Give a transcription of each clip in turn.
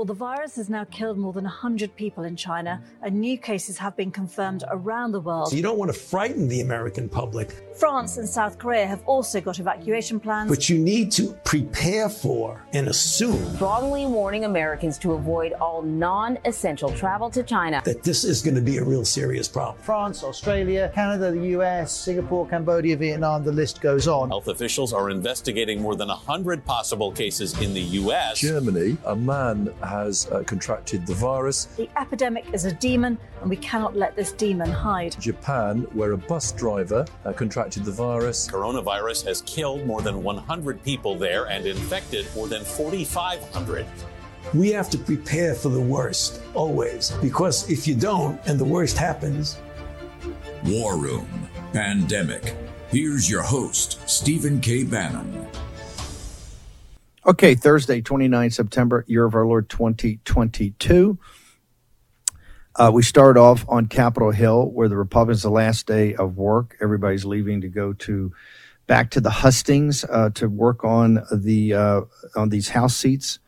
Well, the virus has now killed more than 100 people in China, and new cases have been confirmed around the world. So you don't want to frighten the American public. France and South Korea have also got evacuation plans. But you need to prepare for and assume strongly warning Americans to avoid all non essential travel to China. That this is going to be a real serious problem. France, Australia, Canada, the US, Singapore, Cambodia, Vietnam, the list goes on. Health officials are investigating more than 100 possible cases in the US. Germany, a man has uh, contracted the virus. The epidemic is a demon, and we cannot let this demon hide. Japan, where a bus driver uh, contracted the virus. Coronavirus has killed more than 100 people there and infected more than 4,500. We have to prepare for the worst, always, because if you don't and the worst happens. War Room Pandemic. Here's your host, Stephen K. Bannon. Okay, Thursday, 29 September, year of our Lord 2022. Uh, we start off on Capitol Hill, where the Republicans, the last day of work, everybody's leaving to go to back to the hustings uh, to work on the uh, on these House seats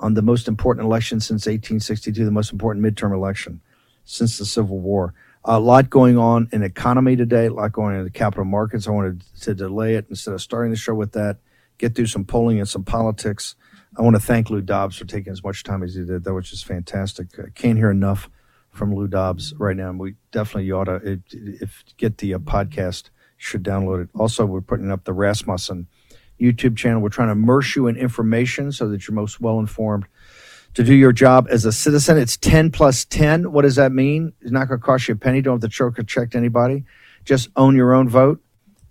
on the most important election since 1862, the most important midterm election since the Civil War. A lot going on in economy today, a lot going on in the capital markets. I wanted to delay it instead of starting the show with that get through some polling and some politics. I want to thank Lou Dobbs for taking as much time as he did. That was just fantastic. I can't hear enough from Lou Dobbs right now. And we definitely ought to, if, if get the uh, podcast, should download it. Also, we're putting up the Rasmussen YouTube channel. We're trying to immerse you in information so that you're most well informed to do your job as a citizen. It's 10 plus 10. What does that mean? It's not going to cost you a penny. Don't have to choke or check to anybody. Just own your own vote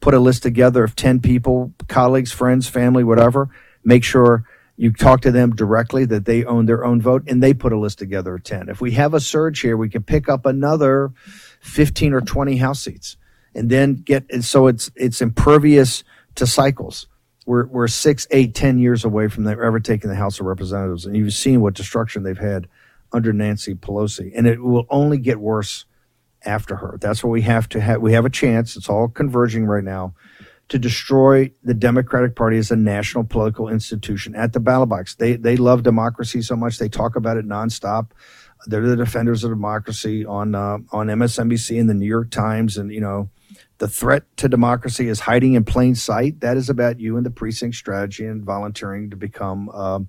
put a list together of 10 people, colleagues, friends, family, whatever. Make sure you talk to them directly that they own their own vote and they put a list together of 10. If we have a surge here, we can pick up another 15 or 20 house seats and then get, and so it's, it's impervious to cycles. We're, we're six, eight, ten years away from them ever taking the House of Representatives. And you've seen what destruction they've had under Nancy Pelosi. And it will only get worse after her. That's what we have to have. We have a chance. It's all converging right now to destroy the Democratic Party as a national political institution at the ballot box. They they love democracy so much. They talk about it nonstop. They're the defenders of democracy on uh, on MSNBC and the New York Times, and you know. The threat to democracy is hiding in plain sight. That is about you and the precinct strategy and volunteering to become uh,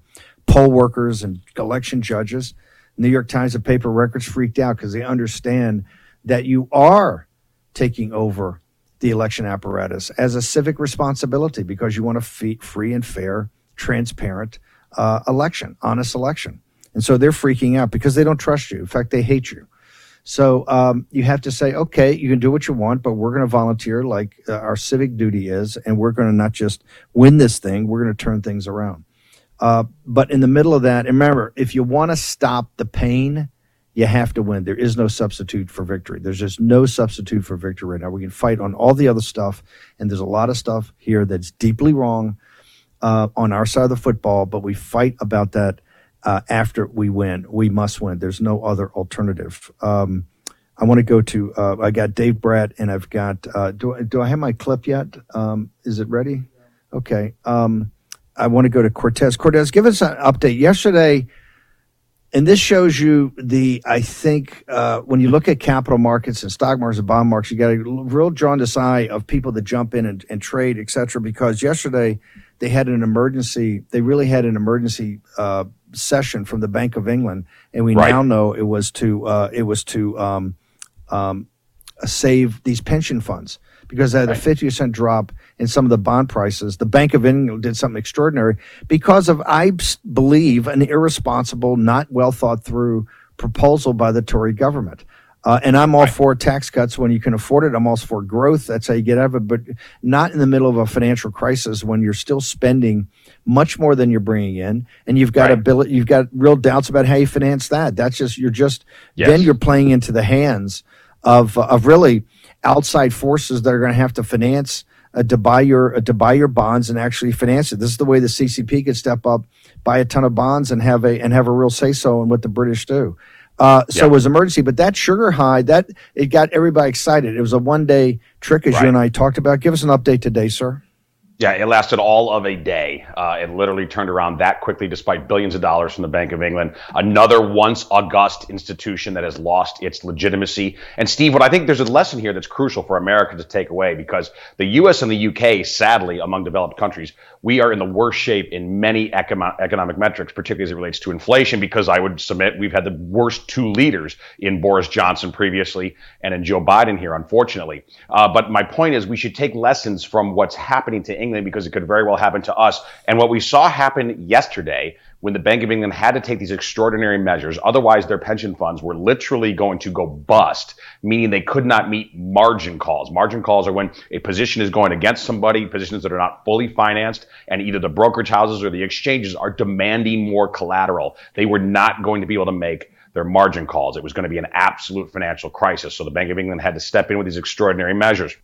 poll workers and election judges. New York Times and paper records freaked out because they understand that you are taking over the election apparatus as a civic responsibility because you want a free and fair, transparent uh, election, honest election. And so they're freaking out because they don't trust you. In fact, they hate you. So um, you have to say, okay, you can do what you want, but we're going to volunteer like uh, our civic duty is, and we're going to not just win this thing, we're going to turn things around. Uh, but in the middle of that, remember, if you want to stop the pain, you have to win. There is no substitute for victory. There's just no substitute for victory right now. We can fight on all the other stuff, and there's a lot of stuff here that's deeply wrong uh, on our side of the football, but we fight about that uh, after we win. We must win. There's no other alternative. Um, I want to go to, uh, I got Dave Brat, and I've got, uh, do, do I have my clip yet? Um, is it ready? Okay. Um, I want to go to Cortes. Cortes, give us an update. Yesterday, and this shows you the i think uh, when you look at capital markets and stock markets and bond markets you got a real jaundiced eye of people that jump in and, and trade et cetera because yesterday they had an emergency they really had an emergency uh, session from the bank of england and we right. now know it was to uh, it was to um, um, save these pension funds because they had right. a 50% drop in some of the bond prices. The Bank of England did something extraordinary because of, I believe, an irresponsible, not well thought through proposal by the Tory government. Uh, and I'm all right. for tax cuts when you can afford it. I'm all for growth. That's how you get out of it, but not in the middle of a financial crisis when you're still spending much more than you're bringing in, and you've got right. ability, you've got real doubts about how you finance that. That's just you're just yes. then you're playing into the hands of of really outside forces that are going to have to finance uh, to buy your uh, to buy your bonds and actually finance it. This is the way the CCP could step up, buy a ton of bonds, and have a and have a real say so in what the British do. Uh, so yeah. it was emergency, but that sugar high that it got everybody excited. It was a one day trick, as right. you and I talked about. Give us an update today, sir. Yeah, it lasted all of a day. Uh, it literally turned around that quickly, despite billions of dollars from the Bank of England. Another once august institution that has lost its legitimacy. And Steve, what I think there's a lesson here that's crucial for America to take away because the U.S. and the UK, sadly, among developed countries, we are in the worst shape in many economic, economic metrics, particularly as it relates to inflation, because I would submit we've had the worst two leaders in Boris Johnson previously and in Joe Biden here, unfortunately. Uh, but my point is we should take lessons from what's happening to England because it could very well happen to us. And what we saw happen yesterday when the Bank of England had to take these extraordinary measures, otherwise their pension funds were literally going to go bust, meaning they could not meet margin calls. Margin calls are when a position is going against somebody, positions that are not fully financed, and either the brokerage houses or the exchanges are demanding more collateral. They were not going to be able to make their margin calls. It was going to be an absolute financial crisis. So the Bank of England had to step in with these extraordinary measures.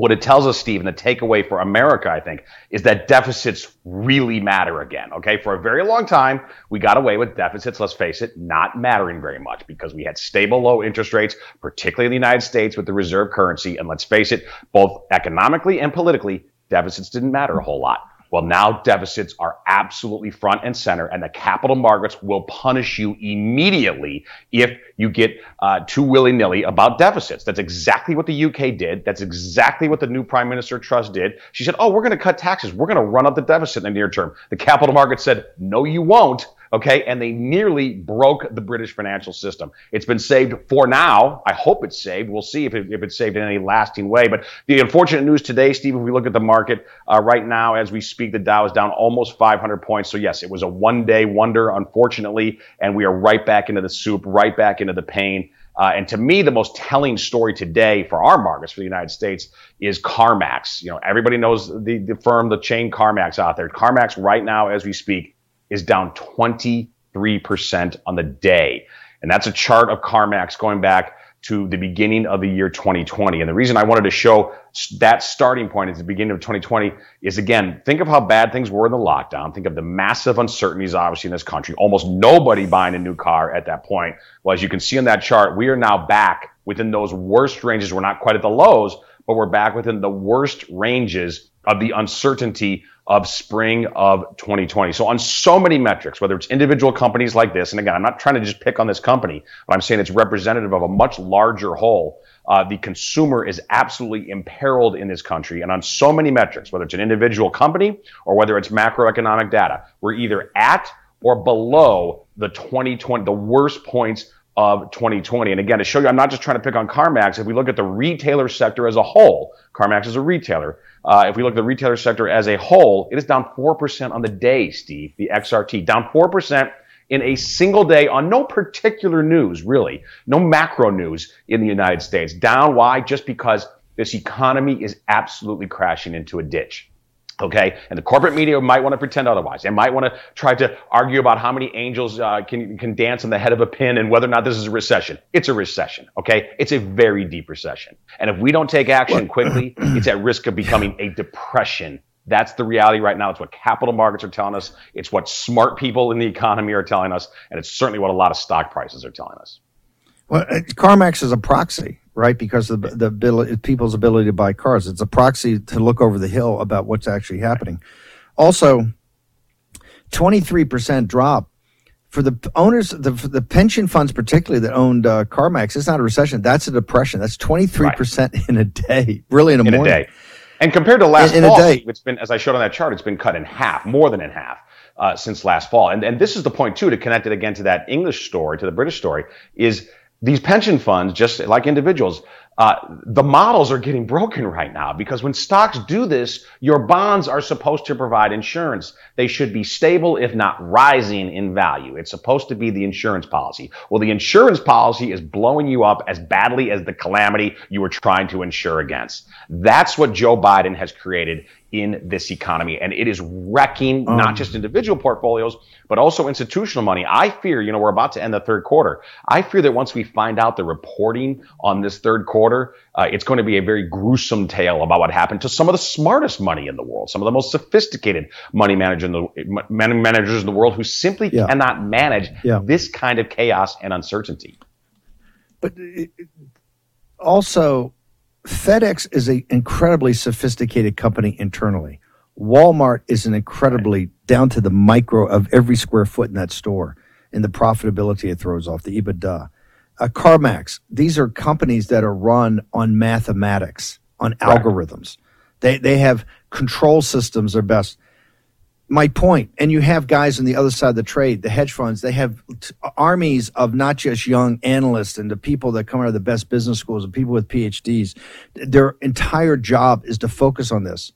What it tells us, Steve, and the takeaway for America, I think, is that deficits really matter again. Okay. For a very long time, we got away with deficits, let's face it, not mattering very much because we had stable low interest rates, particularly in the United States with the reserve currency. And let's face it, both economically and politically, deficits didn't matter a whole lot. Well, now deficits are absolutely front and center, and the capital markets will punish you immediately if you get uh, too willy nilly about deficits. That's exactly what the UK did. That's exactly what the new Prime Minister Truss did. She said, Oh, we're going to cut taxes. We're going to run up the deficit in the near term. The capital market said, No, you won't okay? And they nearly broke the British financial system. It's been saved for now. I hope it's saved. We'll see if, it, if it's saved in any lasting way. But the unfortunate news today, Steve, if we look at the market uh, right now as we speak, the Dow is down almost 500 points. So, yes, it was a one day wonder, unfortunately, and we are right back into the soup, right back into the pain. Uh, and to me, the most telling story today for our markets for the United States is CarMax. You know, everybody knows the, the firm, the chain CarMax out there. CarMax right now, as we speak, is down 23% on the day. And that's a chart of CarMax going back to the beginning of the year 2020. And the reason I wanted to show that starting point at the beginning of 2020 is again, think of how bad things were in the lockdown. Think of the massive uncertainties, obviously, in this country. Almost nobody buying a new car at that point. Well, as you can see on that chart, we are now back within those worst ranges. We're not quite at the lows, but we're back within the worst ranges of the uncertainty of spring of 2020. So on so many metrics, whether it's individual companies like this, and again, I'm not trying to just pick on this company, but I'm saying it's representative of a much larger whole. Uh, the consumer is absolutely imperiled in this country. And on so many metrics, whether it's an individual company or whether it's macroeconomic data, we're either at or below the 2020, the worst points of 2020. And again, to show you, I'm not just trying to pick on CarMax. If we look at the retailer sector as a whole, CarMax is a retailer. Uh, if we look at the retailer sector as a whole, it is down 4% on the day, Steve, the XRT, down 4% in a single day on no particular news, really, no macro news in the United States. Down, why? Just because this economy is absolutely crashing into a ditch. Okay, and the corporate media might want to pretend otherwise. They might want to try to argue about how many angels uh, can can dance on the head of a pin and whether or not this is a recession. It's a recession. Okay, it's a very deep recession, and if we don't take action quickly, it's at risk of becoming a depression. That's the reality right now. It's what capital markets are telling us. It's what smart people in the economy are telling us, and it's certainly what a lot of stock prices are telling us. Well, uh, CarMax is a proxy right? Because of the, the ability, people's ability to buy cars. It's a proxy to look over the hill about what's actually happening. Also, 23% drop for the owners, the, the pension funds, particularly that owned uh, CarMax. It's not a recession. That's a depression. That's 23% right. in a day, really in a in morning. A day. And compared to last in, in fall, a day. it's been, as I showed on that chart, it's been cut in half, more than in half. Uh, since last fall. And, and this is the point, too, to connect it again to that English story, to the British story, is these pension funds, just like individuals, uh, the models are getting broken right now because when stocks do this, your bonds are supposed to provide insurance. They should be stable, if not rising in value. It's supposed to be the insurance policy. Well, the insurance policy is blowing you up as badly as the calamity you were trying to insure against. That's what Joe Biden has created in this economy. And it is wrecking um, not just individual portfolios, but also institutional money. I fear, you know, we're about to end the third quarter. I fear that once we find out the reporting on this third quarter, uh, it's going to be a very gruesome tale about what happened to some of the smartest money in the world, some of the most sophisticated money managers in the, managers in the world who simply yeah. cannot manage yeah. this kind of chaos and uncertainty. But also, FedEx is an incredibly sophisticated company internally. Walmart is an incredibly down to the micro of every square foot in that store and the profitability it throws off, the EBITDA. Uh, CarMax, these are companies that are run on mathematics, on algorithms. They, they have control systems are best. My point, and you have guys on the other side of the trade, the hedge funds, they have t- armies of not just young analysts and the people that come out of the best business schools and people with PhDs. Their entire job is to focus on this.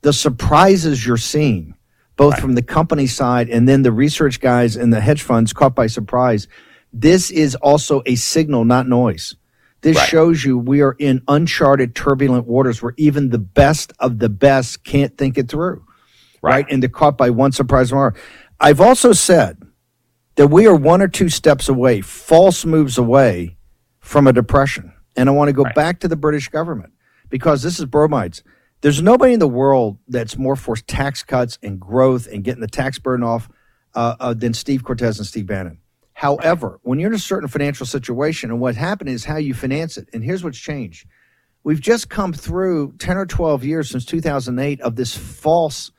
The surprises you're seeing, both from the company side and then the research guys and the hedge funds caught by surprise, this is also a signal, not noise. This shows you we are in uncharted, turbulent waters where even the best of the best can't think it through. Right. And they're caught by one surprise tomorrow. I've also said that we are one or two steps away, false moves away from a depression. And I want to go back to the British government because this is bromides. There's nobody in the world that's more for tax cuts and growth and getting the tax burden off uh, uh, than Steve Cortes and Steve Bannon. However, when you're in a certain financial situation, and what happened is how you finance it. And here's what's changed. We've just come through 10 or 12 years since 2008 of this false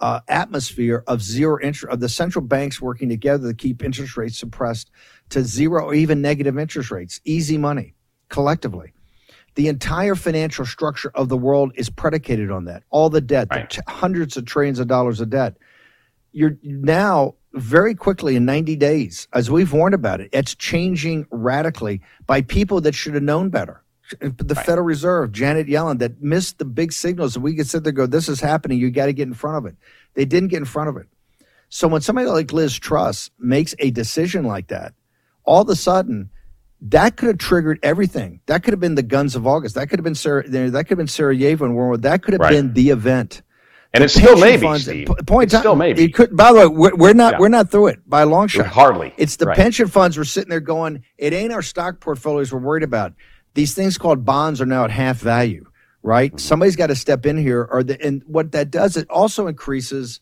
uh, atmosphere of zero interest, of the central banks working together to keep interest rates suppressed to zero or even negative interest rates, easy money collectively. The entire financial structure of the world is predicated on that. All the debt, the t- hundreds of trillions of dollars of debt. You're now very quickly in 90 days, as we've warned about it, it's changing radically by people that should have known better. The Federal Reserve, Janet Yellen, that missed the big signals that we could sit there and go, this is happening. You got to get in front of it. They didn't get in front of it. So when somebody like Liz Truss makes a decision like that, all of a sudden, that could have triggered everything. That could have been the guns of August. That could have been Sarah, that could have been Sarajevo in World War. That could have Right. been the event. And The it still pension may be, funds- Steve. Point It in time, still may be. It could, by the way, we're, we're not Yeah. we're not through it by a long shot. Hardly. It's the Right. pension funds were sitting there going, it ain't our stock portfolios we're worried about. These things called bonds are now at half value, right? Mm-hmm. Somebody's got to step in here, or the and what that does, it also increases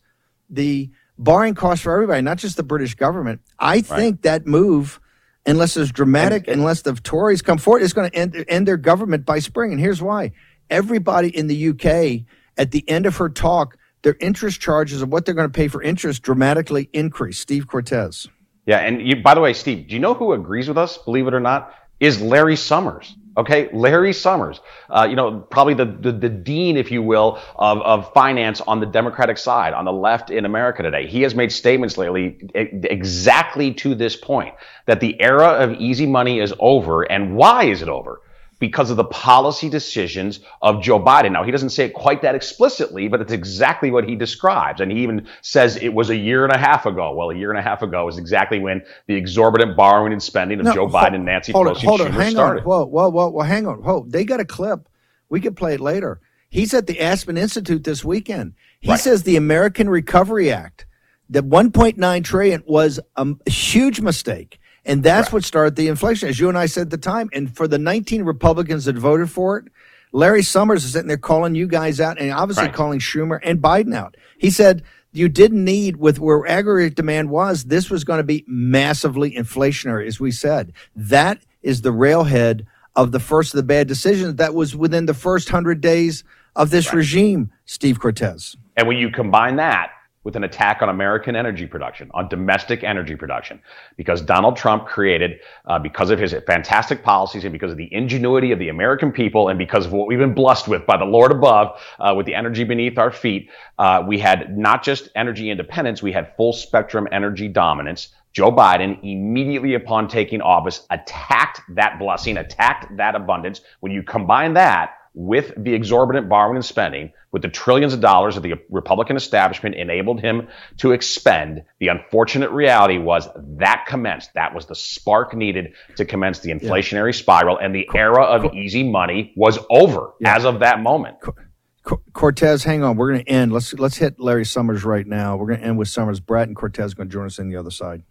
the borrowing costs for everybody, not just the British government. I think that move, unless it's dramatic, unless the Tories come forward, is going to end end their government by spring. And here's why: everybody in the UK at the end of her talk, their interest charges of what they're going to pay for interest dramatically increase. Steve Cortes. Yeah, and you, by the way, Steve, do you know who agrees with us? Believe it or not, is Larry Summers. Okay, Larry Summers. Uh, you know, probably the, the the dean, if you will, of of finance on the Democratic side, on the left in America today. He has made statements lately exactly to this point that the era of easy money is over. And why is it over? Because of the policy decisions of Joe Biden. Now, he doesn't say it quite that explicitly, but it's exactly what he describes. And he even says it was a year and a half ago. Well, a year and a half ago is exactly when the exorbitant borrowing and spending of No, Joe Biden and Nancy hold Pelosi on, hold on, hang started. on. Whoa, whoa, whoa, whoa, hang on. Whoa, they got a clip. We could play it later. He's at the Aspen Institute this weekend. He says the American Recovery Act, that 1.9 trillion was a huge mistake. And that's what started the inflation, as you and I said at the time. And for the 19 Republicans that voted for it, Larry Summers is sitting there calling you guys out and obviously Right. calling Schumer and Biden out. He said you didn't need with where aggregate demand was, this was going to be massively inflationary, as we said. That is the railhead of the first of the bad decisions that was within the first hundred days of this regime, Steve Cortes. And when you combine that with an attack on American energy production, on domestic energy production, because Donald Trump created, uh, because of his fantastic policies and because of the ingenuity of the American people and because of what we've been blessed with by the Lord above, uh, with the energy beneath our feet, uh, we had not just energy independence, we had full spectrum energy dominance. Joe Biden, immediately upon taking office, attacked that blessing, attacked that abundance. When you combine that with the exorbitant borrowing and spending, with the trillions of dollars that the Republican establishment enabled him to expend, the unfortunate reality was that commenced. That was the spark needed to commence the inflationary spiral, and the era of easy money was over as of that moment. Cor- Cortes, hang on. We're going to end. Let's let's hit Larry Summers right now. We're going to end with Summers. Brat and Cortes are going to join us on the other side.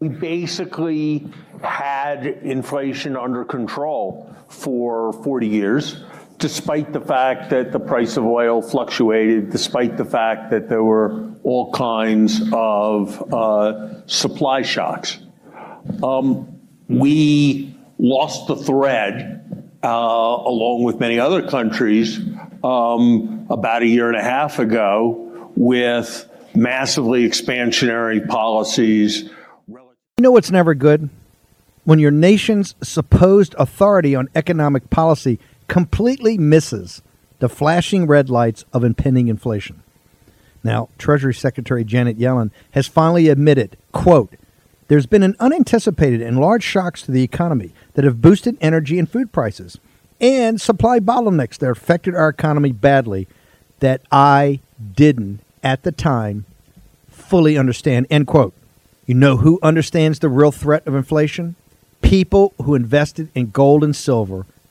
We basically had inflation under control for 40 years, despite the fact that the price of oil fluctuated, despite the fact that there were all kinds of uh, supply shocks. Um, we lost the thread, uh, along with many other countries, um, about a year and a half ago with massively expansionary policies. You know what's never good? When your nation's supposed authority on economic policy completely misses the flashing red lights of impending inflation. Now, Treasury Secretary Janet Yellen has finally admitted, quote, there's been an unanticipated and large shocks to the economy that have boosted energy and food prices and supply bottlenecks that affected our economy badly that I didn't at the time fully understand. End quote. You know who understands the real threat of inflation? People who invested in gold and silver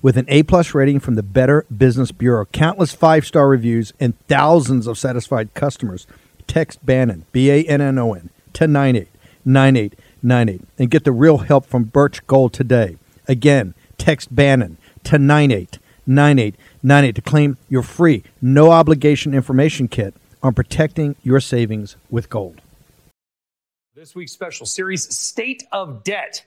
With an A plus rating from the Better Business Bureau, countless five star reviews, and thousands of satisfied customers, text Bannon, B A N N O N, to 989898 and get the real help from Birch Gold today. Again, text Bannon to 989898 to claim your free, no obligation information kit on protecting your savings with gold. This week's special series, State of Debt.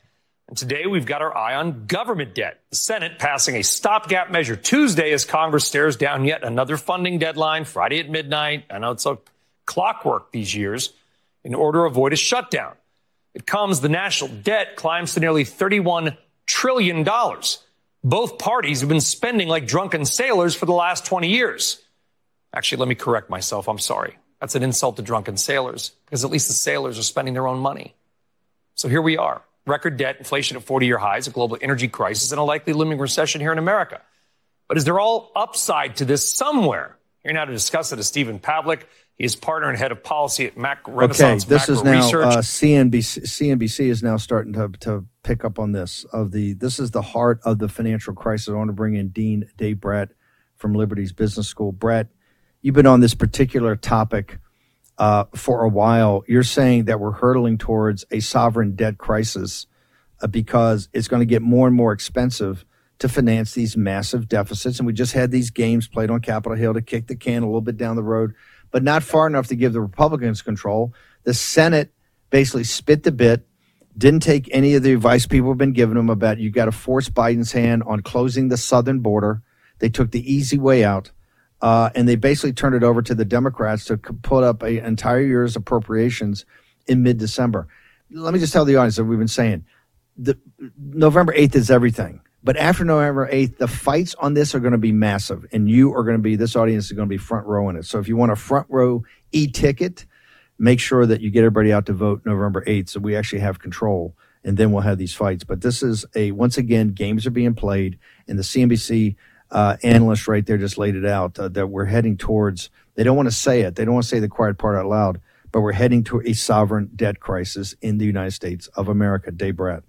And today we've got our eye on government debt. The Senate passing a stopgap measure Tuesday as Congress stares down yet another funding deadline Friday at midnight. I know it's a clockwork these years in order to avoid a shutdown. It comes, the national debt climbs to nearly $31 trillion. Both parties have been spending like drunken sailors for the last 20 years. Actually, let me correct myself. I'm sorry. That's an insult to drunken sailors because at least the sailors are spending their own money. So here we are record debt, inflation at 40 year highs, a global energy crisis, and a likely looming recession here in America. But is there all upside to this somewhere? Here now to discuss it is Stephen Pavlik. He is partner and head of policy at Mac Renaissance okay, this Macro is now Research. uh, CNBC. CNBC is now starting to, to pick up on this. Of the this is the heart of the financial crisis. I want to bring in Dean Dave Brat from Liberty's Business School. Brat, you've been on this particular topic uh, for a while. You're saying that we're hurtling towards a sovereign debt crisis uh, because it's going to get more and more expensive to finance these massive deficits. And we just had these games played on Capitol Hill to kick the can a little bit down the road but not far enough to give the Republicans control. The Senate basically spit the bit, didn't take any of the advice people have been giving them about you got to force Biden's hand on closing the southern border. They took the easy way out. Uh, and they basically turned it over to the Democrats to put up an entire year's appropriations in mid December. Let me just tell the audience that we've been saying the, November 8th is everything. But after November 8th, the fights on this are going to be massive. And you are going to be, this audience is going to be front row in it. So if you want a front row e ticket, make sure that you get everybody out to vote November 8th so we actually have control. And then we'll have these fights. But this is a, once again, games are being played. And the CNBC uh, analyst right there just laid it out uh, that we're heading towards, they don't want to say it, they don't want to say the quiet part out loud, but we're heading to a sovereign debt crisis in the United States of America. Dave Brat.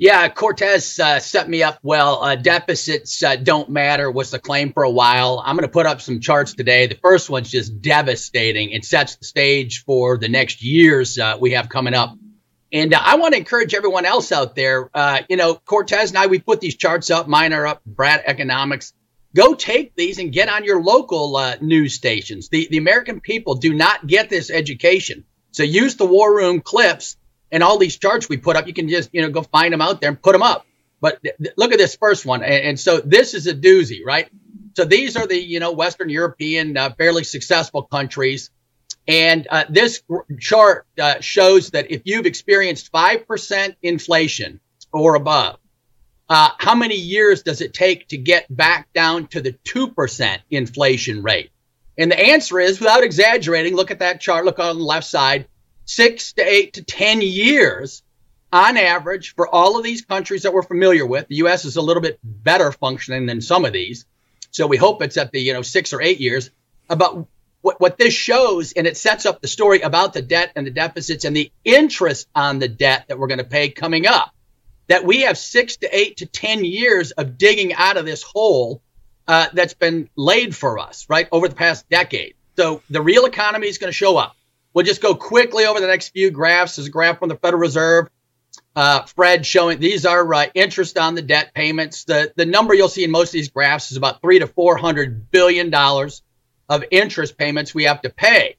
Yeah, Cortes uh, set me up well. Uh, deficits uh, don't matter was the claim for a while. I'm going to put up some charts today. The first one's just devastating. It sets the stage for the next years uh, we have coming up. And uh, I want to encourage everyone else out there. Uh, you know, Cortes and I, we put these charts up. Mine are up. Brad Economics. Go take these and get on your local news stations. The the American people do not get this education. So use the War Room clips and all these charts we put up, you can just you know go find them out there and put them up. But th- th- look at this first one, and, and, so this is a doozy, right? So these are the you know Western European uh, fairly successful countries, and uh, this chart uh, shows that if you've experienced five percent inflation or above, uh, how many years does it take to get back down to the two percent inflation rate? And the answer is, without exaggerating, look at that chart. Look on the left side six to eight to 10 years on average for all of these countries that we're familiar with. The U.S. is a little bit better functioning than some of these. So we hope it's at the, you know, six or eight years. About what, what this shows, and it sets up the story about the debt and the deficits and the interest on the debt that we're going to pay coming up. That we have six to eight to 10 years of digging out of this hole uh, that's been laid for us, right, over the past decade. So the real economy is going to show up. We'll just go quickly over the next few graphs. There's a graph from the Federal Reserve. Uh, Fred showing these are uh, interest on the debt payments. The the number you'll see in most of these graphs is about three to four hundred billion dollars of interest payments we have to pay.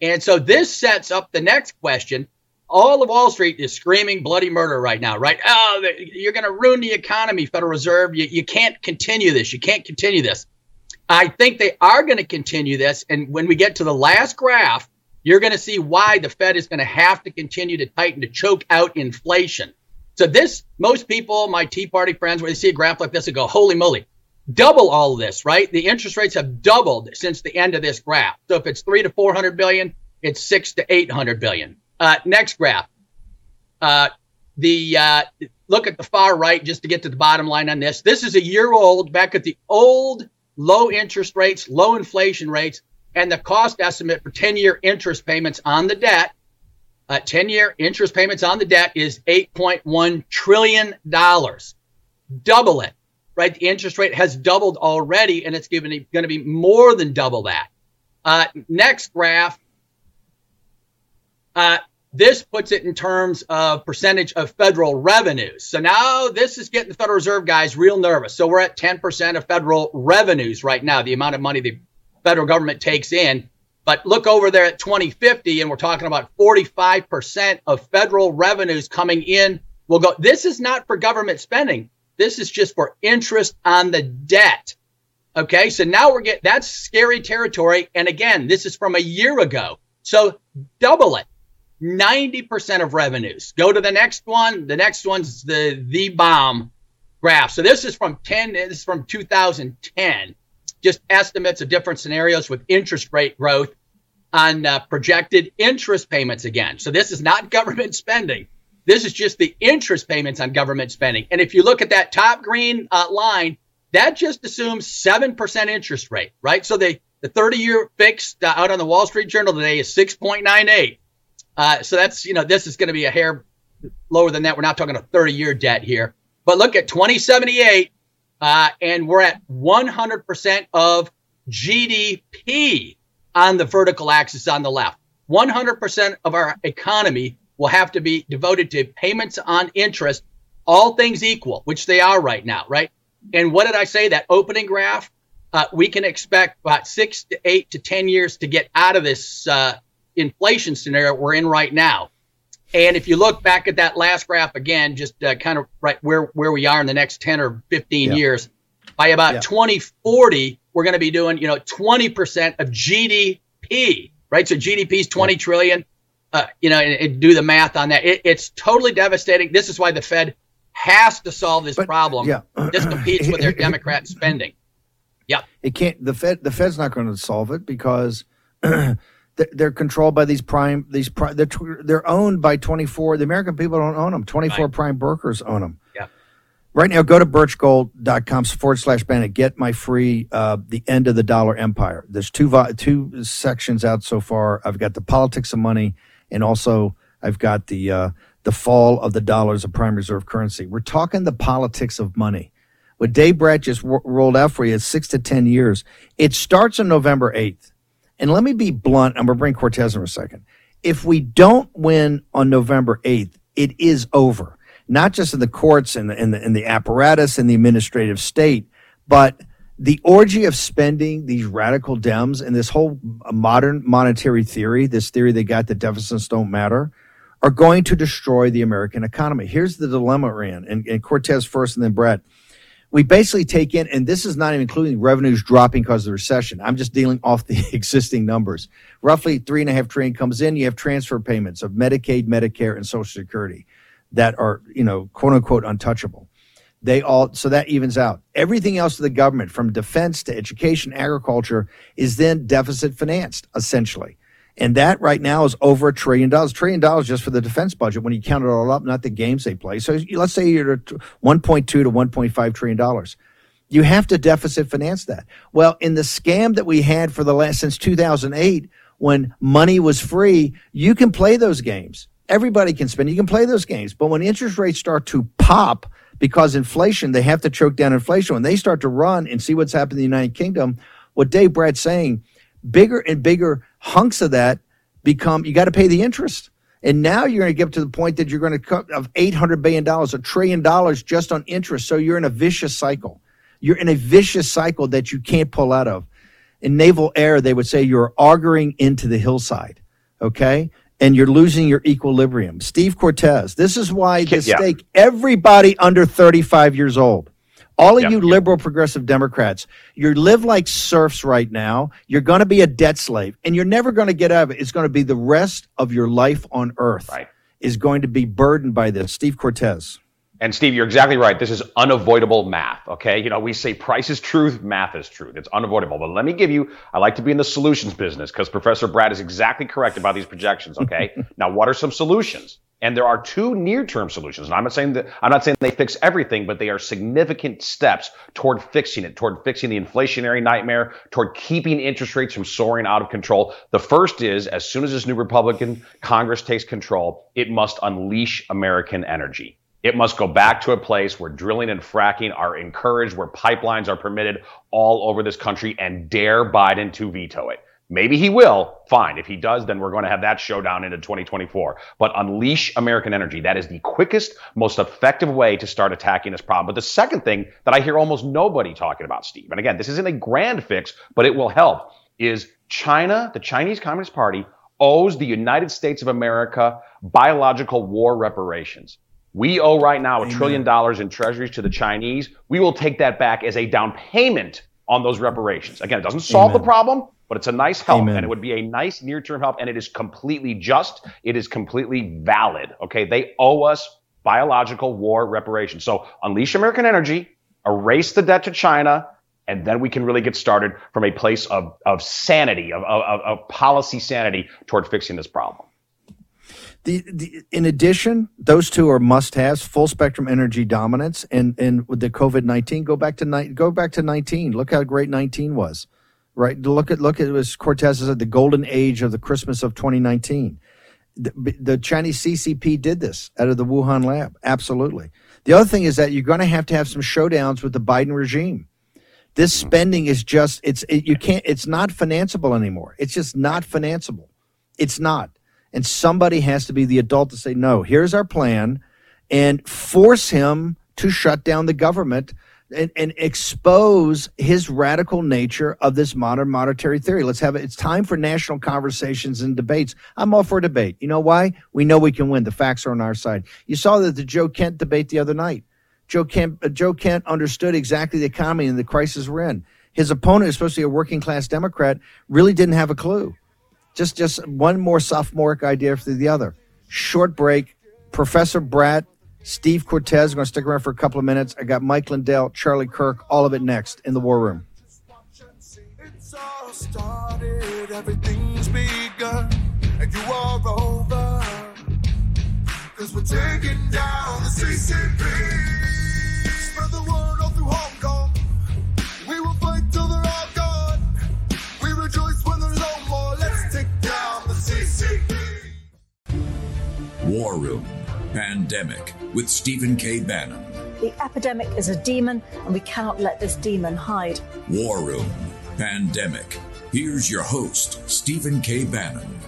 And so this sets up the next question. All of Wall Street is screaming bloody murder right now, right? Oh, you're going to ruin the economy, Federal Reserve. You, you can't continue this. You can't continue this. I think they are going to continue this. And when we get to the last graph, you're going to see why the Fed is going to have to continue to tighten to choke out inflation. So this, most people, my Tea Party friends, when they see a graph like this, they go, "Holy moly!" Double all this, right? The interest rates have doubled since the end of this graph. So if it's three to four hundred billion, it's six to eight hundred billion. Uh, next graph. Uh, the uh, look at the far right just to get to the bottom line on this. This is a year old, back at the old low interest rates, low inflation rates and the cost estimate for 10 year interest payments on the debt, uh, 10 year interest payments on the debt is $8.1 trillion. Double it, right? The interest rate has doubled already, and it's going to be more than double that. Uh, next graph. Uh, this puts it in terms of percentage of federal revenues. So now this is getting the Federal Reserve guys real nervous. So we're at 10% of federal revenues right now, the amount of money the federal government takes in. But look over there at 2050, and we're talking about 45% of federal revenues coming in will go. This is not for government spending. This is just for interest on the debt. Okay, so now we're getting that's scary territory. And again, this is from a year ago. So double it. 90% of revenues. Go to the next one. The next one's the the bomb graph. So this is from 10, this is from 2010 just estimates of different scenarios with interest rate growth on uh, projected interest payments again. So this is not government spending. This is just the interest payments on government spending. And if you look at that top green uh, line, that just assumes 7% interest rate, right? So the, the 30 year fixed uh, out on the Wall Street Journal today is 6.98. Uh, so that's, you know, this is going to be a hair lower than that. We're not talking a 30 year debt here. But look at 2078, uh, and we're at 100% of GDP on the vertical axis on the left. 100% of our economy will have to be devoted to payments on interest, all things equal, which they are right now, right? And what did I say? That opening graph, uh, we can expect about six to eight to 10 years to get out of this uh, inflation scenario we're in right now. And if you look back at that last graph again, just uh, kind of right where where we are in the next 10 or 15 yeah. years, by about yeah. 2040, we're going to be doing, you know, 20% of GDP, right? So GDP is 20 yeah. trillion. Uh, you know, and, and, do the math on that. It, it's totally devastating. This is why the Fed has to solve this but, problem. Yeah. this competes with their Democrat spending. Yeah. It can't. The Fed. The Fed's not going to solve it because they're controlled by these prime these prime, they're, they're owned by 24 the american people don't own them 24 right. prime brokers own them yeah right now go to birchgold.com forward slash bannon get my free uh, the end of the dollar empire there's two two sections out so far i've got the politics of money and also i've got the uh, the fall of the dollar as a prime reserve currency we're talking the politics of money what dave brat just rolled out for you is six to ten years it starts on november 8th and let me be blunt. I'm to bring Cortes in a second. If we don't win on November 8th, it is over, not just in the courts and the, in the, in the apparatus and the administrative state, but the orgy of spending these radical Dems and this whole modern monetary theory, this theory they got that deficits don't matter, are going to destroy the American economy. Here's the dilemma in. And, and Cortes first and then Brat we basically take in, and this is not even including revenues dropping because of the recession. I'm just dealing off the existing numbers. Roughly three and a half trillion comes in. You have transfer payments of Medicaid, Medicare, and Social Security that are, you know, quote unquote untouchable. They all, so that evens out. Everything else of the government, from defense to education, agriculture, is then deficit financed, essentially. And that right now is over a trillion dollars. Trillion dollars just for the defense budget when you count it all up, not the games they play. So let's say you're at 1.2 to 1.5 trillion dollars. You have to deficit finance that. Well, in the scam that we had for the last since 2008, when money was free, you can play those games. Everybody can spend. You can play those games. But when interest rates start to pop because inflation, they have to choke down inflation. When they start to run and see what's happened in the United Kingdom, what Dave Brat's saying bigger and bigger hunks of that become you got to pay the interest. And now you're going to get to the point that you're going to cut of eight hundred billion dollars, a trillion dollars just on interest. So you're in a vicious cycle. You're in a vicious cycle that you can't pull out of. In naval air, they would say you're auguring into the hillside. Okay. And you're losing your equilibrium. Steve Cortes, this is why the Yeah. stake everybody under 35 years old. All of Yep. you liberal progressive Democrats, you live like serfs right now. You're going to be a debt slave and you're never going to get out of it. It's going to be the rest of your life on earth Right. is going to be burdened by this. Steve Cortes. And Steve, you're exactly right. This is unavoidable math. Okay. You know, we say price is truth, math is truth. It's unavoidable. But let me give you, I like to be in the solutions business because Professor Brat is exactly correct about these projections. Okay. now, what are some solutions? And there are two near-term solutions. And I'm not saying that I'm not saying they fix everything, but they are significant steps toward fixing it, toward fixing the inflationary nightmare, toward keeping interest rates from soaring out of control. The first is as soon as this new Republican Congress takes control, it must unleash American energy. It must go back to a place where drilling and fracking are encouraged, where pipelines are permitted all over this country, and dare Biden to veto it. Maybe he will. Fine. If he does, then we're going to have that showdown into 2024. But unleash American energy. That is the quickest, most effective way to start attacking this problem. But the second thing that I hear almost nobody talking about, Steve, and again, this isn't a grand fix, but it will help, is China, the Chinese Communist Party, owes the United States of America biological war reparations. We owe right now a trillion dollars in treasuries to the Chinese. We will take that back as a down payment on those reparations. Again, it doesn't solve the problem, but it's a nice help Amen. and it would be a nice near-term help and it is completely just. It is completely valid. Okay. They owe us biological war reparations. So unleash American energy, erase the debt to China, and then we can really get started from a place of, of sanity, of, of, of policy sanity toward fixing this problem. The, the, in addition, those two are must-haves: full spectrum energy dominance, and and with the COVID nineteen, go back to ni- go back to nineteen. Look how great nineteen was, right? Look at look at was Cortes said the golden age of the Christmas of twenty nineteen. The, the Chinese CCP did this out of the Wuhan lab, absolutely. The other thing is that you're going to have to have some showdowns with the Biden regime. This hmm. spending is just it's it, you can't it's not financeable anymore. It's just not financeable. It's not. And somebody has to be the adult to say, no, here's our plan and force him to shut down the government and, and expose his radical nature of this modern monetary theory. Let's have it. It's time for national conversations and debates. I'm all for a debate. You know why? We know we can win. The facts are on our side. You saw that the Joe Kent debate the other night. Joe Kent, uh, Joe Kent understood exactly the economy and the crisis we're in. His opponent, be a working class Democrat, really didn't have a clue. Just just one more sophomoric idea after the other. Short break. Professor Brat, Steve Cortes going to stick around for a couple of minutes. I got Mike Lindell, Charlie Kirk, all of it next in the War Room. It's all started, everything's begun, and you are over. Cause we're taking down the CCP. Pandemic with Stephen K. Bannon. The epidemic is a demon, and we cannot let this demon hide. War Room Pandemic. Here's your host, Stephen K. Bannon.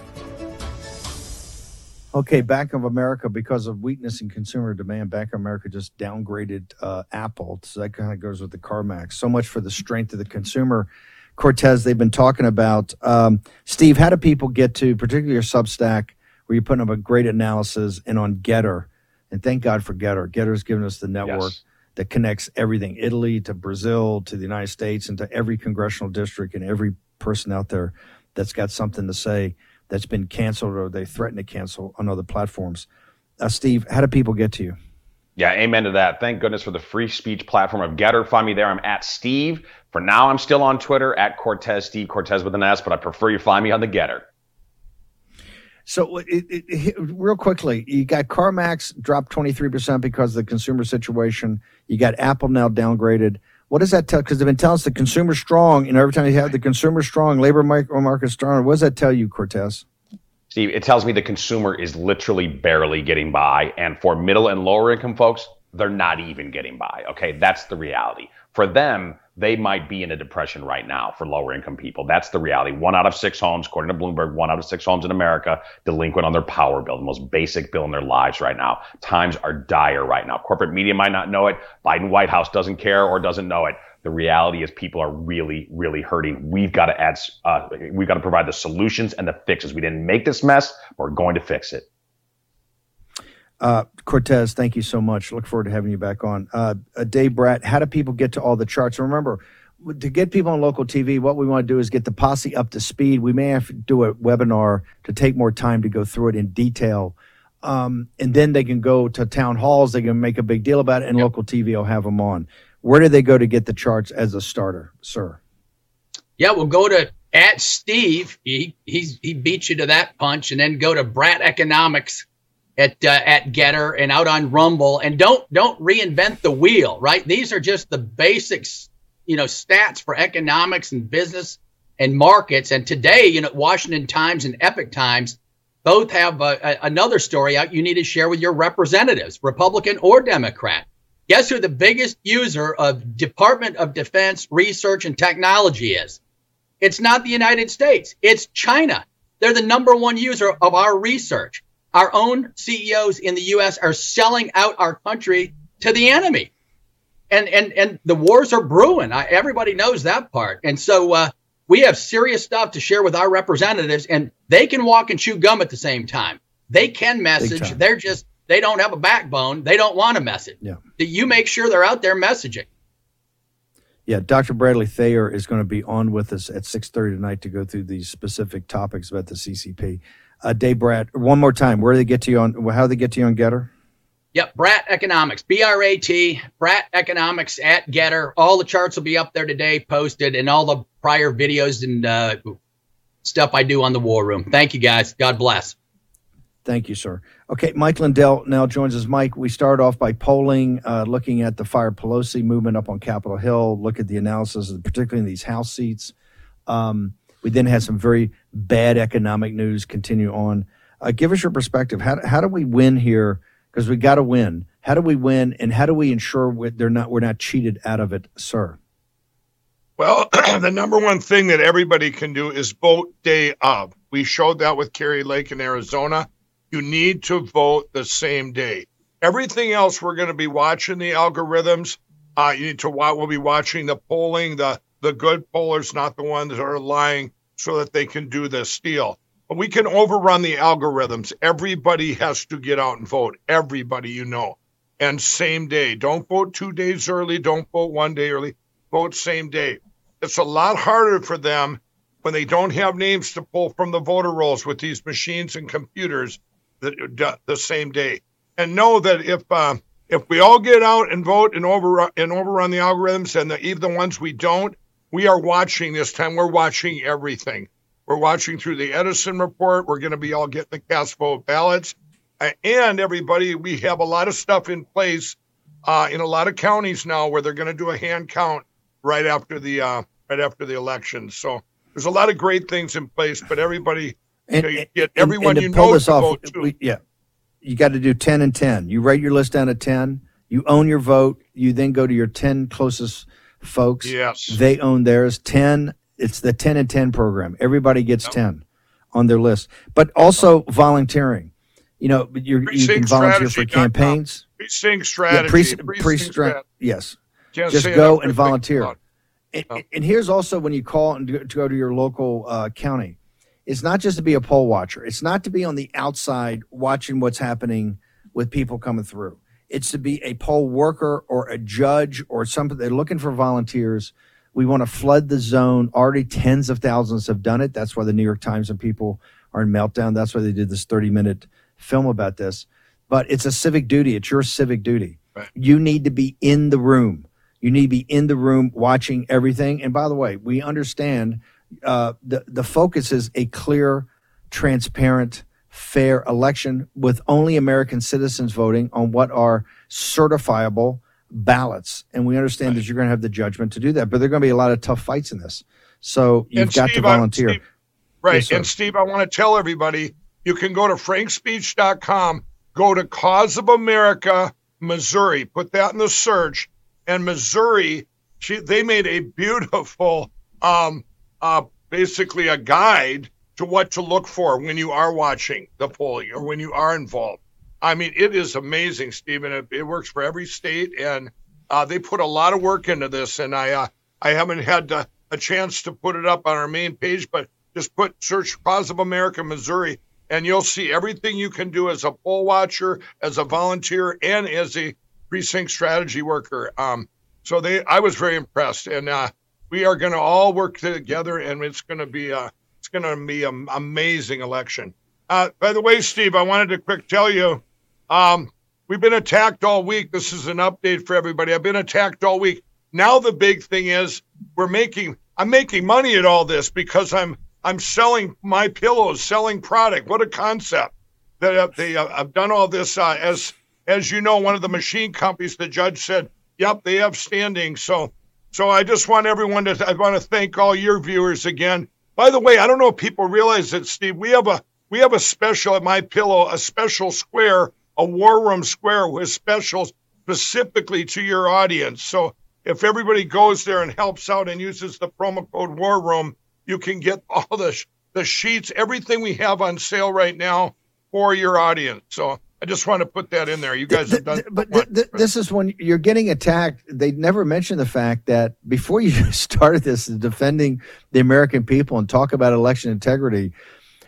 Okay, Bank of America, because of weakness in consumer demand, Bank of America just downgraded uh, Apple. So that kind of goes with the CarMax. So much for the strength of the consumer. Cortes, they've been talking about. Um, Steve, how do people get to, particularly your Substack, where you're putting up a great analysis and on Gettr? And thank God for Gettr. Gettr's given us the network Yes. that connects everything Italy to Brazil to the United States and to every congressional district and every person out there that's got something to say that's been canceled or they threaten to cancel on other platforms. Uh, Steve, how do people get to you? Yeah, amen to that. Thank goodness for the free speech platform of Gettr. Find me there. I'm at Steve. For now, I'm still on Twitter at Cortes Steve Cortes with an S, but I prefer you find me on the Getter. So, it, it, it, real quickly, you got CarMax dropped 23% because of the consumer situation. You got Apple now downgraded. What does that tell? Because they've been telling us the consumer strong, and every time you have the consumer strong, labor market strong. What does that tell you, Cortes? Steve, it tells me the consumer is literally barely getting by. And for middle and lower income folks, they're not even getting by. Okay, that's the reality. For them, they might be in a depression right now for lower income people. That's the reality. One out of six homes, according to Bloomberg, one out of six homes in America delinquent on their power bill, the most basic bill in their lives right now. Times are dire right now. Corporate media might not know it. Biden White House doesn't care or doesn't know it. The reality is people are really, really hurting. We've got to add, uh, we've got to provide the solutions and the fixes. We didn't make this mess. We're going to fix it. Uh, Cortes, thank you so much. Look forward to having you back on. Uh, uh, Dave Brat, how do people get to all the charts? Remember, to get people on local TV, what we want to do is get the posse up to speed. We may have to do a webinar to take more time to go through it in detail. Um, and then they can go to town halls. They can make a big deal about it, and local TV will have them on. Where do they go to get the charts as a starter, sir? Yeah, we'll go to at Steve. He he's he beat you to that punch, and then go to Brat Economics at uh, at Gettr and out on Rumble. And don't don't reinvent the wheel, right? These are just the basics, you know, stats for economics and business and markets. And today, you know, Washington Times and Epoch Times both have a, a, another story out you need to share with your representatives, Republican or Democrat. Guess who the biggest user of Department of Defense research and technology is? It's not the United States. It's China. They're the number one user of our research. Our own CEOs in the US are selling out our country to the enemy. And and and the wars are brewing. I, everybody knows that part. And so uh, we have serious stuff to share with our representatives and they can walk and chew gum at the same time. They can message. They're just they don't have a backbone. They don't want to message. Yeah. You make sure they're out there messaging. Yeah, Dr. Bradley Thayer is going to be on with us at 6:30 tonight to go through these specific topics about the CCP. Uh, Dave Brat, one more time, where do they get to you on? How do they get to you on Gettr? Yep, Brat Economics, B R A T, Brat Economics at Gettr. All the charts will be up there today, posted, and all the prior videos and uh, stuff I do on the War Room. Thank you, guys. God bless. Thank you, sir. Okay, Mike Lindell now joins us. Mike, we start off by polling, uh, looking at the Fire Pelosi movement up on Capitol Hill, look at the analysis, particularly in these House seats. Um, we then had some very bad economic news continue on. Uh, give us your perspective. How, how do we win here? Because we got to win. How do we win, and how do we ensure we, they're not we're not cheated out of it, sir? Well, the number one thing that everybody can do is vote day of. We showed that with Kari Lake in Arizona. You need to vote the same day. Everything else, we're going to be watching the algorithms. Uh, you need to. We'll be watching the polling, the the good pollers, not the ones that are lying, so that they can do the steal. But we can overrun the algorithms. Everybody has to get out and vote. Everybody, you know, and same day. Don't vote two days early. Don't vote one day early. Vote same day. It's a lot harder for them when they don't have names to pull from the voter rolls with these machines and computers the, the same day. And know that if uh, if we all get out and vote and over and overrun the algorithms, and the, even the ones we don't, we are watching this time. We're watching everything. We're watching through the Edison report. We're going to be all getting the cast vote ballots, and everybody. We have a lot of stuff in place uh, in a lot of counties now where they're going to do a hand count right after the uh, right after the election. So there's a lot of great things in place, but everybody And, you get everyone and, and you know this to off, vote too. we, yeah, you got to do ten and ten. You write your list down to ten. You own your vote. You then go to your ten closest folks. Yes. they own theirs. Ten. It's the ten and ten program. Everybody gets ten on their list, but also volunteering. You know, you're, you can volunteer for strategy dot com. campaigns. Precinct strategy. Yeah, pre- precinct pre- strategy. yes. Can't Just go and volunteer. Oh. And, and here's also when you call and to go to your local uh, county, it's not just to be a poll watcher. It's not to be on the outside watching what's happening with people coming through. It's to be a poll worker or a judge or something. They're looking for volunteers. We want to flood the zone. Already tens of thousands have done it. That's why the New York Times and people are in meltdown. That's why they did this 30 minute film about this. But it's a civic duty. It's your civic duty. You need to be in the room. You need to be in the room watching everything. And by the way, we understand uh, the the focus is a clear, transparent, fair election with only American citizens voting on what are certifiable ballots. And we understand that you're going to have the judgment to do that. But there are going to be a lot of tough fights in this. So you've And got Steve, to volunteer. Steve, Right. Yes, and Steve, I want to tell everybody you can go to frankspeech.com, go to Cause of America, Missouri. Put that in the search, and Missouri, she, they made a beautiful, um, uh, basically a guide to what to look for when you are watching the polling or when you are involved. I mean, it is amazing, Stephen. It, it works for every state, and uh, they put a lot of work into this. And I, uh, I haven't had uh, a chance to put it up on our main page, but just put search Positive America, Missouri, and you'll see everything you can do as a poll watcher, as a volunteer, and as a precinct strategy worker. Um, so they, I was very impressed, and uh, we are going to all work together, and it's going to be a, it's going to be an amazing election. Uh, by the way, Steve, I wanted to quick tell you, um, we've been attacked all week. This is an update for everybody. I've been attacked all week. Now the big thing is we're making, I'm making money at all this because I'm I'm selling my pillows, selling product. What a concept! That uh, they uh, I've done all this uh, as as you know, one of the machine companies. The judge said, "Yep, they have standing." So so I just want everyone to I want to thank all your viewers again. By the way, I don't know if people realize that Steve, we have a we have a special at my pillow, a special square, a war room square with specials specifically to your audience. So if everybody goes there and helps out and uses the promo code war room you can get all the the sheets, everything we have on sale right now for your audience. So I just want to put that in there. You guys have done. But th- th- this is when you're getting attacked. They never mention the fact that before you started this, defending the American people and talk about election integrity,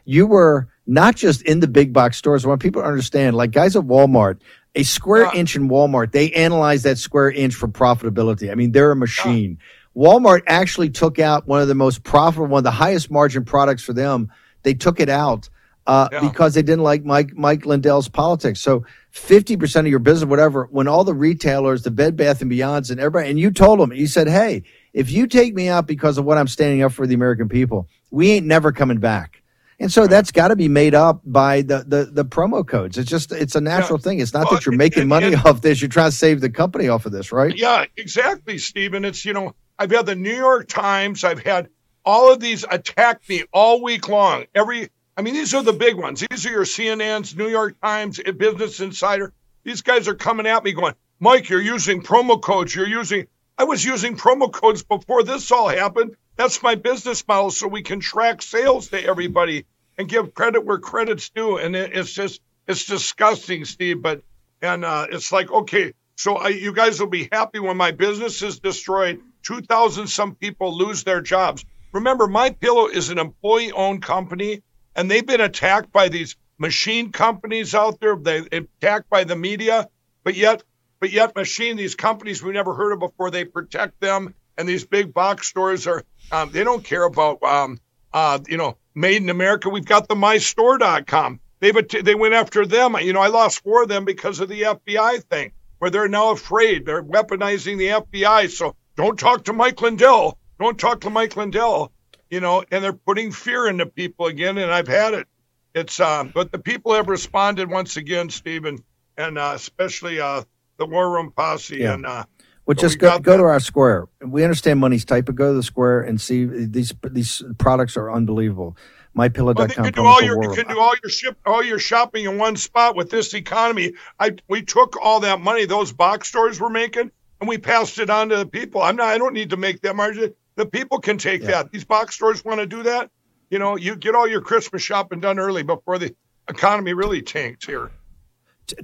you were not just in the big box stores. I want people to understand, like guys at Walmart, a square uh. inch in Walmart, they analyze that square inch for profitability. I mean, they're a uh. machine. Walmart actually took out one of the most profitable, one of the highest margin products for them. They took it out uh, yeah. because they didn't like Mike Mike Lindell's politics. So fifty percent of your business, whatever, when all the retailers, the Bed Bath and Beyonds, and everybody, and you told them, you said, "Hey, if you take me out because of what I'm standing up for the American people, we ain't never coming back." And so that's got to be made up by the, the, the promo codes. It's just it's a natural yeah. thing. It's not well, that you're making and, money and, off this. You're trying to save the company off of this, right? Yeah, exactly, Stephen. It's you know I've had the New York Times. I've had all of these attack me all week long. Every, I mean, these are the big ones. These are your CNNs, New York Times, Business Insider. These guys are coming at me going, Mike, you're using promo codes. You're using, I was using promo codes before this all happened. That's my business model. So we can track sales to everybody and give credit where credit's due. And it, it's just, it's disgusting, Steve. But, and uh, it's like, okay, so I, you guys will be happy when my business is destroyed 2,000 some people lose their jobs. Remember, My Pillow is an employee owned company, and they've been attacked by these machine companies out there. They attacked by the media, but yet, but yet, machine these companies we never heard of before. They protect them, and these big box stores are um, they don't care about um, uh, you know made in America. We've got the MyStore.com. They've they went after them. You know, I lost four of them because of the FBI thing, where they're now afraid. They're weaponizing the FBI. So don't talk to Mike Lindell. Don't talk to Mike Lindell. You know, and they're putting fear into people again. And I've had it. It's um, but the people have responded once again, Stephen, and uh, especially uh, the War Room Posse. Yeah. And uh, well, so just go, go to our square. We understand money's tight, but go to the square and see these these products are unbelievable. MyPillow.com. Well, you can do all your you can do all your ship all your shopping in one spot with this economy. I we took all that money those box stores were making and we passed it on to the people. I'm not. I don't need to make that margin. The people can take yeah. that. These box stores want to do that. You know, you get all your Christmas shopping done early before the economy really tanks here.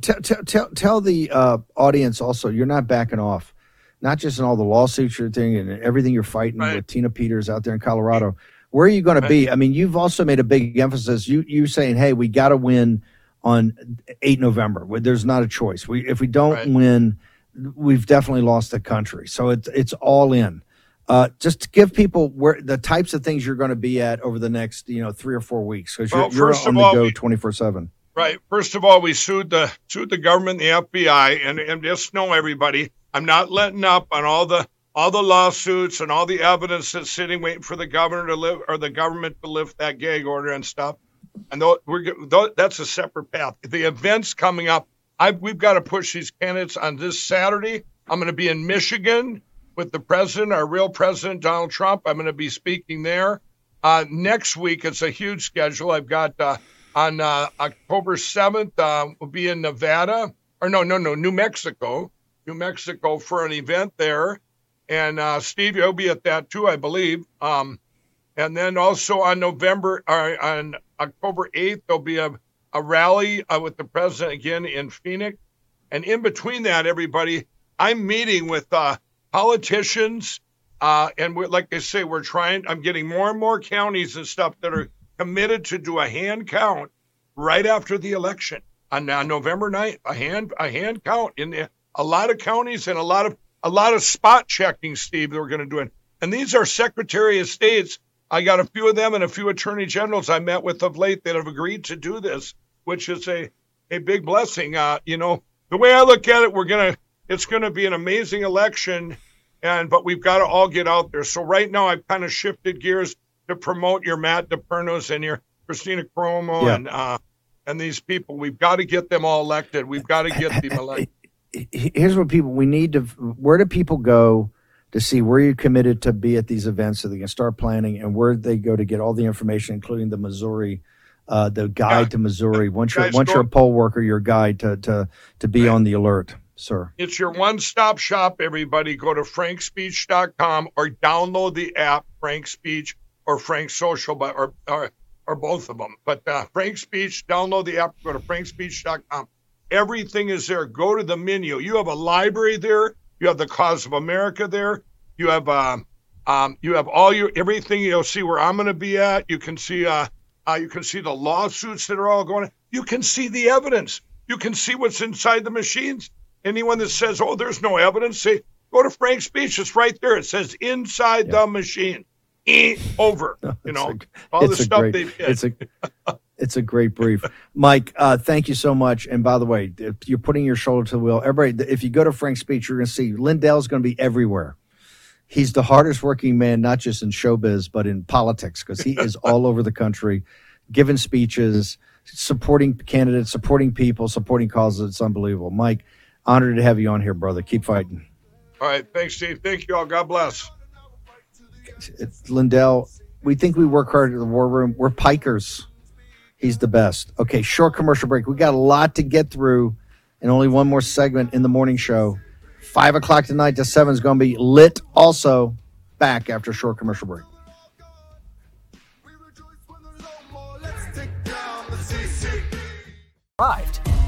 Tell, tell, tell, tell the uh, audience also, you're not backing off, not just in all the lawsuits you're doing and everything you're fighting right. with Tina Peters out there in Colorado. Where are you going right. to be? I mean, you've also made a big emphasis. You you saying, hey, we got to win on 8 November. There's not a choice. We if we don't right. win we've definitely lost the country. So it's it's all in. Uh, just to give people where the types of things you're going to be at over the next you know three or four weeks because well, you're, you're on the go 24 seven. Right. First of all, we sued the sued the government, the FBI, and and just know everybody, I'm not letting up on all the all the lawsuits and all the evidence that's sitting waiting for the governor to live or the government to lift that gag order and stuff. And though we're though, that's a separate path. The events coming up I, we've got to push these candidates on this Saturday. I'm going to be in Michigan with the president, our real president, Donald Trump. I'm going to be speaking there. Uh, next week, it's a huge schedule. I've got uh, on uh, October 7th, uh, we'll be in Nevada, or no, no, no, New Mexico, New Mexico for an event there. And uh, Steve, you'll be at that too, I believe. Um, and then also on November, or on October 8th, there'll be a, a rally uh, with the president again in Phoenix. And in between that, everybody, I'm meeting with uh, politicians. Uh, and we're, like I say, we're trying, I'm getting more and more counties and stuff that are committed to do a hand count right after the election on uh, November 9th. A hand, a hand count in the, a lot of counties and a lot of, a lot of spot checking, Steve, that we're going to do it. And these are Secretary of States. I got a few of them and a few attorney generals I met with of late that have agreed to do this, which is a, a big blessing. Uh, you know, the way I look at it, we're going to, it's going to be an amazing election and but we've got to all get out there. So right now I've kind of shifted gears to promote your Matt DePerno's and your Kristina Karamo Yeah. and uh, and these people. We've got to get them all elected. We've got to get them elected. here's what people we need to where do people go to see where you're committed to be at these events so they can start planning and where they go to get all the information including the missouri uh, the guide to missouri once you're once you're a poll worker your guide to to to be on the alert sir It's your one-stop shop. Everybody, go to frankspeech.com or download the app Frank Speech or Frank Social, but or or, or both of them. But uh, Frank Speech, download the app. Go to frankspeech.com. Everything is there. Go to the menu. You have a library there. You have the Cause of America there. You have um, um, you have all your everything. You'll see where I'm going to be at. You can see uh, uh, you can see the lawsuits that are all going. on. You can see the evidence. You can see what's inside the machines. Anyone that says, "Oh, there's no evidence," say, "Go to Frank's speech. It's right there. It says inside the machine." E over. You know all the it's a stuff great they did. it's a it's a great brief mike uh, thank you so much and by the way if you're putting your shoulder to the wheel everybody if you go to frank's speech you're going to see lindell's going to be everywhere he's the hardest working man not just in showbiz but in politics because he is all over the country giving speeches supporting candidates supporting people supporting causes it's unbelievable mike honored to have you on here brother keep fighting All right. Thanks, Steve. Thank you all. God bless. it's Lindell, we think we work hard at the war room. We're pikers. He's the best. Okay, short commercial break. We got a lot to get through and only one more segment in the morning show. Five o'clock tonight to seven is going to be lit. Also, back after a short commercial break. Arrived.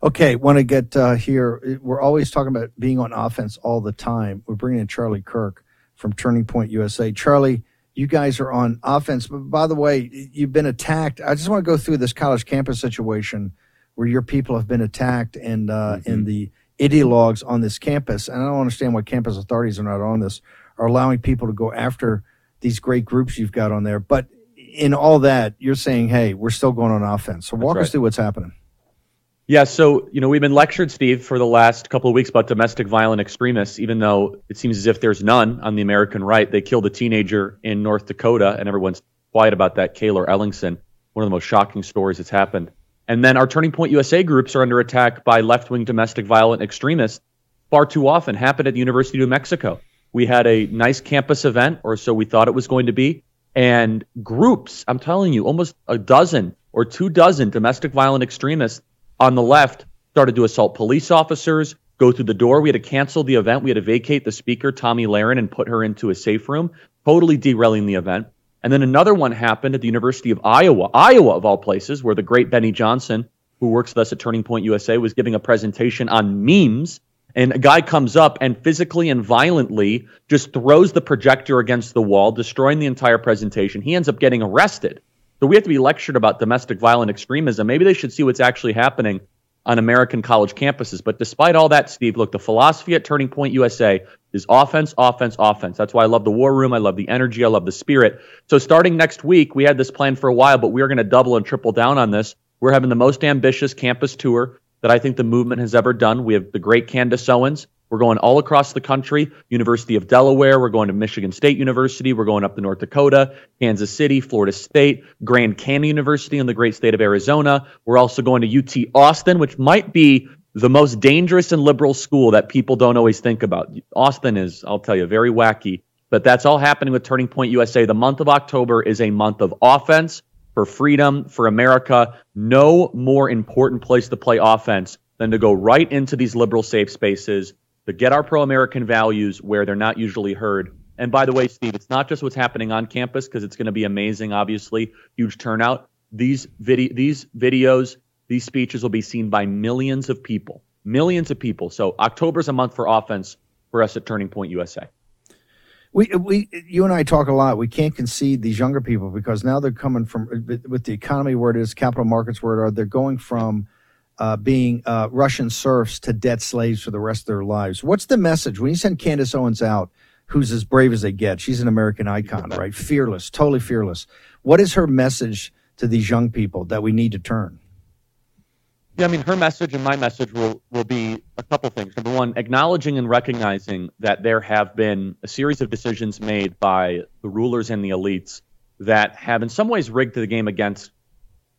Okay, want to get uh, here. We're always talking about being on offense all the time. We're bringing in Charlie Kirk from Turning Point USA. Charlie, you guys are on offense. But by the way, you've been attacked. I just want to go through this college campus situation where your people have been attacked and uh, and the ideologues on this campus. And I don't understand why campus authorities are not on this, are allowing people to go after these great groups you've got on there. But in all that, you're saying, hey, we're still going on offense. So walk us through what's happening. Yeah, so you know we've been lectured, Steve, for the last couple of weeks about domestic violent extremists. Even though it seems as if there's none on the American right, they killed a teenager in North Dakota, and everyone's quiet about that. Cayler Ellingson, one of the most shocking stories that's happened. And then our Turning Point USA groups are under attack by left-wing domestic violent extremists. Far too often happened at the University of New Mexico. We had a nice campus event, or so we thought it was going to be, and groups. I'm telling you, almost a dozen or two dozen domestic violent extremists on the left started to assault police officers, go through the door. We had to cancel the event. We had to vacate the speaker, Tomi Lahren, and put her into a safe room, totally derailing the event. And then another one happened at the University of Iowa, Iowa of all places, where the great Benny Johnson, who works with us at Turning Point USA, was giving a presentation on memes. And a guy comes up and physically and violently just throws the projector against the wall, destroying the entire presentation. He ends up getting arrested. So we have to be lectured about domestic violent extremism. Maybe they should see what's actually happening on American college campuses. But despite all that, Steve, look, the philosophy at Turning Point USA is offense, offense, offense. That's why I love the war room. I love the energy. I love the spirit. So starting next week, we had this plan for a while, but we are going to double and triple down on this. We're having the most ambitious campus tour that I think the movement has ever done. We have the great Candace Owens. We're going all across the country. University of Delaware. We're going to Michigan State University. We're going up to North Dakota, Kansas City, Florida State, Grand Canyon University in the great state of Arizona. We're also going to UT Austin, which might be the most dangerous and liberal school that people don't always think about. Austin is, I'll tell you, very wacky. But that's all happening with Turning Point USA. The month of October is a month of offense for freedom, for America. No more important place to play offense than to go right into these liberal safe spaces, to get our pro American values where they're not usually heard. And by the way, Steve, it's not just what's happening on campus because it's going to be amazing, obviously, huge turnout. These, vid- these videos, these speeches will be seen by millions of people, millions of people. So October's a month for offense for us at Turning Point USA. We, we, you and I talk a lot. We can't concede these younger people because now they're coming from with the economy where it is, capital markets where it are. They're going from uh, being uh, Russian serfs to debt slaves for the rest of their lives. What's the message when you send Candace Owens out, who's as brave as they get? She's an American icon, right? Fearless, totally fearless. What is her message to these young people that we need to turn? Yeah, I mean, her message and my message will, will be a couple things. Number one, acknowledging and recognizing that there have been a series of decisions made by the rulers and the elites that have, in some ways, rigged the game against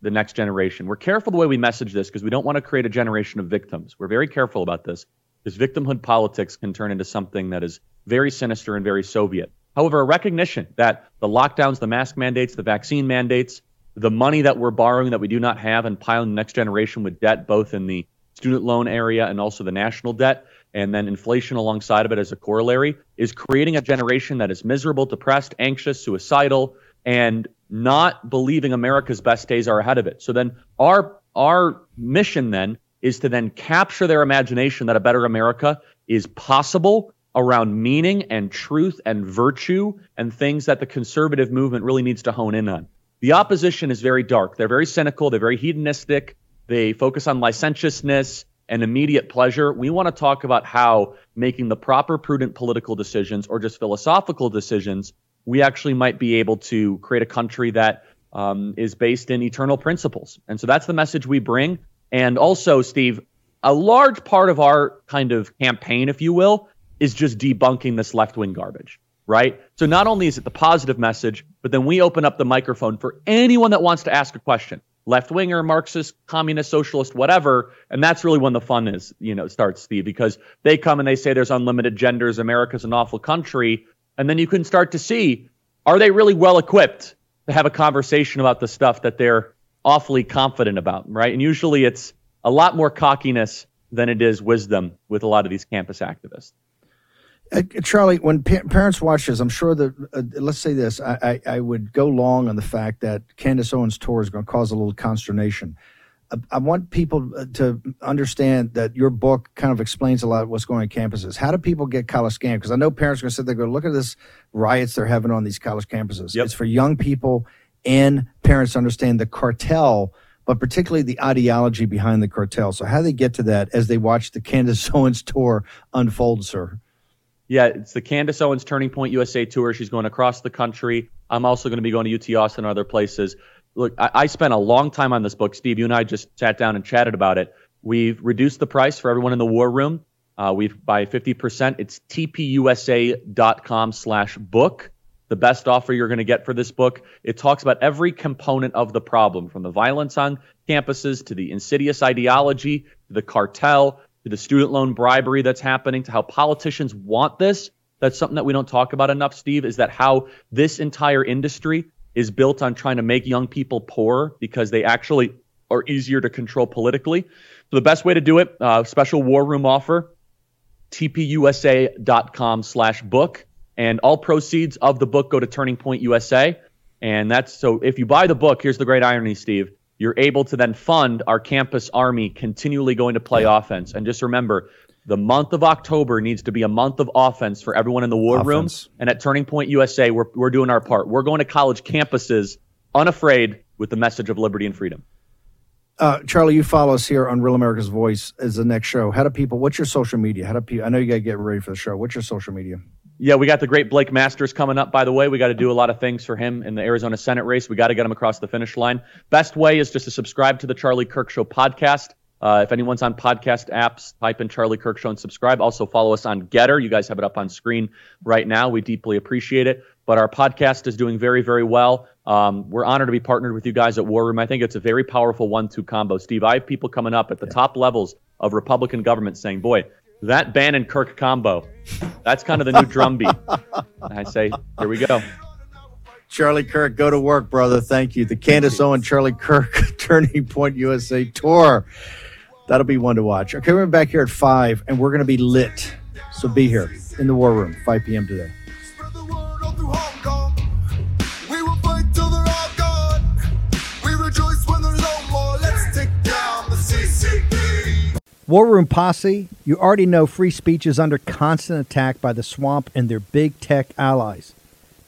the next generation. We're careful the way we message this because we don't want to create a generation of victims. We're very careful about this because victimhood politics can turn into something that is very sinister and very Soviet. However, a recognition that the lockdowns, the mask mandates, the vaccine mandates, the money that we're borrowing that we do not have and piling the next generation with debt, both in the student loan area and also the national debt, and then inflation alongside of it as a corollary, is creating a generation that is miserable, depressed, anxious, suicidal, and not believing America's best days are ahead of it. So then our our mission then is to then capture their imagination that a better America is possible around meaning and truth and virtue and things that the conservative movement really needs to hone in on. The opposition is very dark. They're very cynical. They're very hedonistic. They focus on licentiousness and immediate pleasure. We want to talk about how making the proper, prudent political decisions or just philosophical decisions, we actually might be able to create a country that um, is based in eternal principles. And so that's the message we bring. And also, Steve, a large part of our kind of campaign, if you will, is just debunking this left wing garbage right? So not only is it the positive message, but then we open up the microphone for anyone that wants to ask a question. Left winger, Marxist, communist, socialist, whatever. And that's really when the fun is, you know, starts, Steve, because they come and they say there's unlimited genders, America's an awful country. And then you can start to see are they really well equipped to have a conversation about the stuff that they're awfully confident about, right? And usually it's a lot more cockiness than it is wisdom with a lot of these campus activists. Uh, Charlie, when pa- parents watch this, I'm sure that, uh, let's say this, I, I, I, would go long on the fact that Candace Owens' tour is going to cause a little consternation. I, I, want people to understand that your book kind of explains a lot of what's going on campuses. How do people get college scammed? Because I know parents are going to sit there go, look at this riots they're having on these college campuses. Yep. It's for young people and parents to understand the cartel but particularly the ideology behind the cartel. So, how do they get to that as they watch the Candace Owens tour unfold, sir? Yeah, it's the Candace Owens Turning Point USA tour. She's going across the country. I'm also going to be going to UT Austin and other places. Look, I, I spent a long time on this book. Steve, you and I just sat down and chatted about it. We've reduced the price for everyone in the war room. Uh, we've by 50%. It's tpusa.com slash book. The best offer you're going to get for this book. It talks about every component of the problem, from the violence on campuses to the insidious ideology, to the cartel, to the student loan bribery that's happening, to how politicians want this. That's something that we don't talk about enough, Steve, is that how this entire industry is built on trying to make young people poor because they actually are easier to control politically. So the best way to do it, uh, special war room offer, tpusa.com slash book. And all proceeds of the book go to Turning Point USA. And that's so if you buy the book, here's the great irony, Steve you're able to then fund our campus army continually going to play offense. And just remember, the month of October needs to be a month of offense for everyone in the war offense. room. And at Turning Point USA, we're, we're doing our part. We're going to college campuses unafraid with the message of liberty and freedom. Uh, Charlie, you follow us here on Real America's Voice as the next show. How do people? What's your social media? How do people? I know you got to get ready for the show. What's your social media? Yeah, we got the great Blake Masters coming up, by the way. We got to do a lot of things for him in the Arizona Senate race. We got to get him across the finish line. Best way is just to subscribe to the Charlie Kirk Show podcast Uh, if anyone's on podcast apps, type in Charlie Kirk Show and subscribe. Also follow us on Gettr. You guys have it up on screen right now. We deeply appreciate it. But our podcast is doing very, very well. Um, we're honored to be partnered with you guys at War Room. I think it's a very powerful one-two combo. Steve, I have people coming up at the top levels of Republican government saying, "Boy, that Bannon Kirk combo, that's kind of the new drumbeat." I say, here we go. Charlie Kirk, go to work, brother. Thank you. The Candace Owen Charlie Kirk Turning Point USA tour. That'll be one to watch. Okay, we're back here at 5, and we're going to be lit. So be here in the War Room, 5 p.m. today. We will fight till they're all gone. We rejoice when there's no more. Let's take down the CCP. War Room Posse, you already know free speech is under constant attack by the swamp and their big tech allies.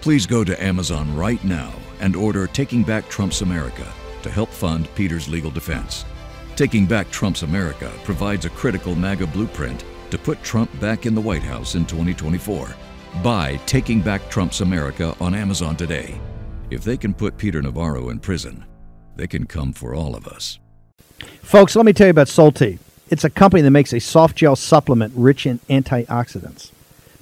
Please go to Amazon right now and order Taking Back Trump's America to help fund Peter's legal defense. Taking Back Trump's America provides a critical MAGA blueprint to put Trump back in the White House in 2024. Buy Taking Back Trump's America on Amazon today. If they can put Peter Navarro in prison, they can come for all of us. Folks, let me tell you about Solti. It's a company that makes a soft gel supplement rich in antioxidants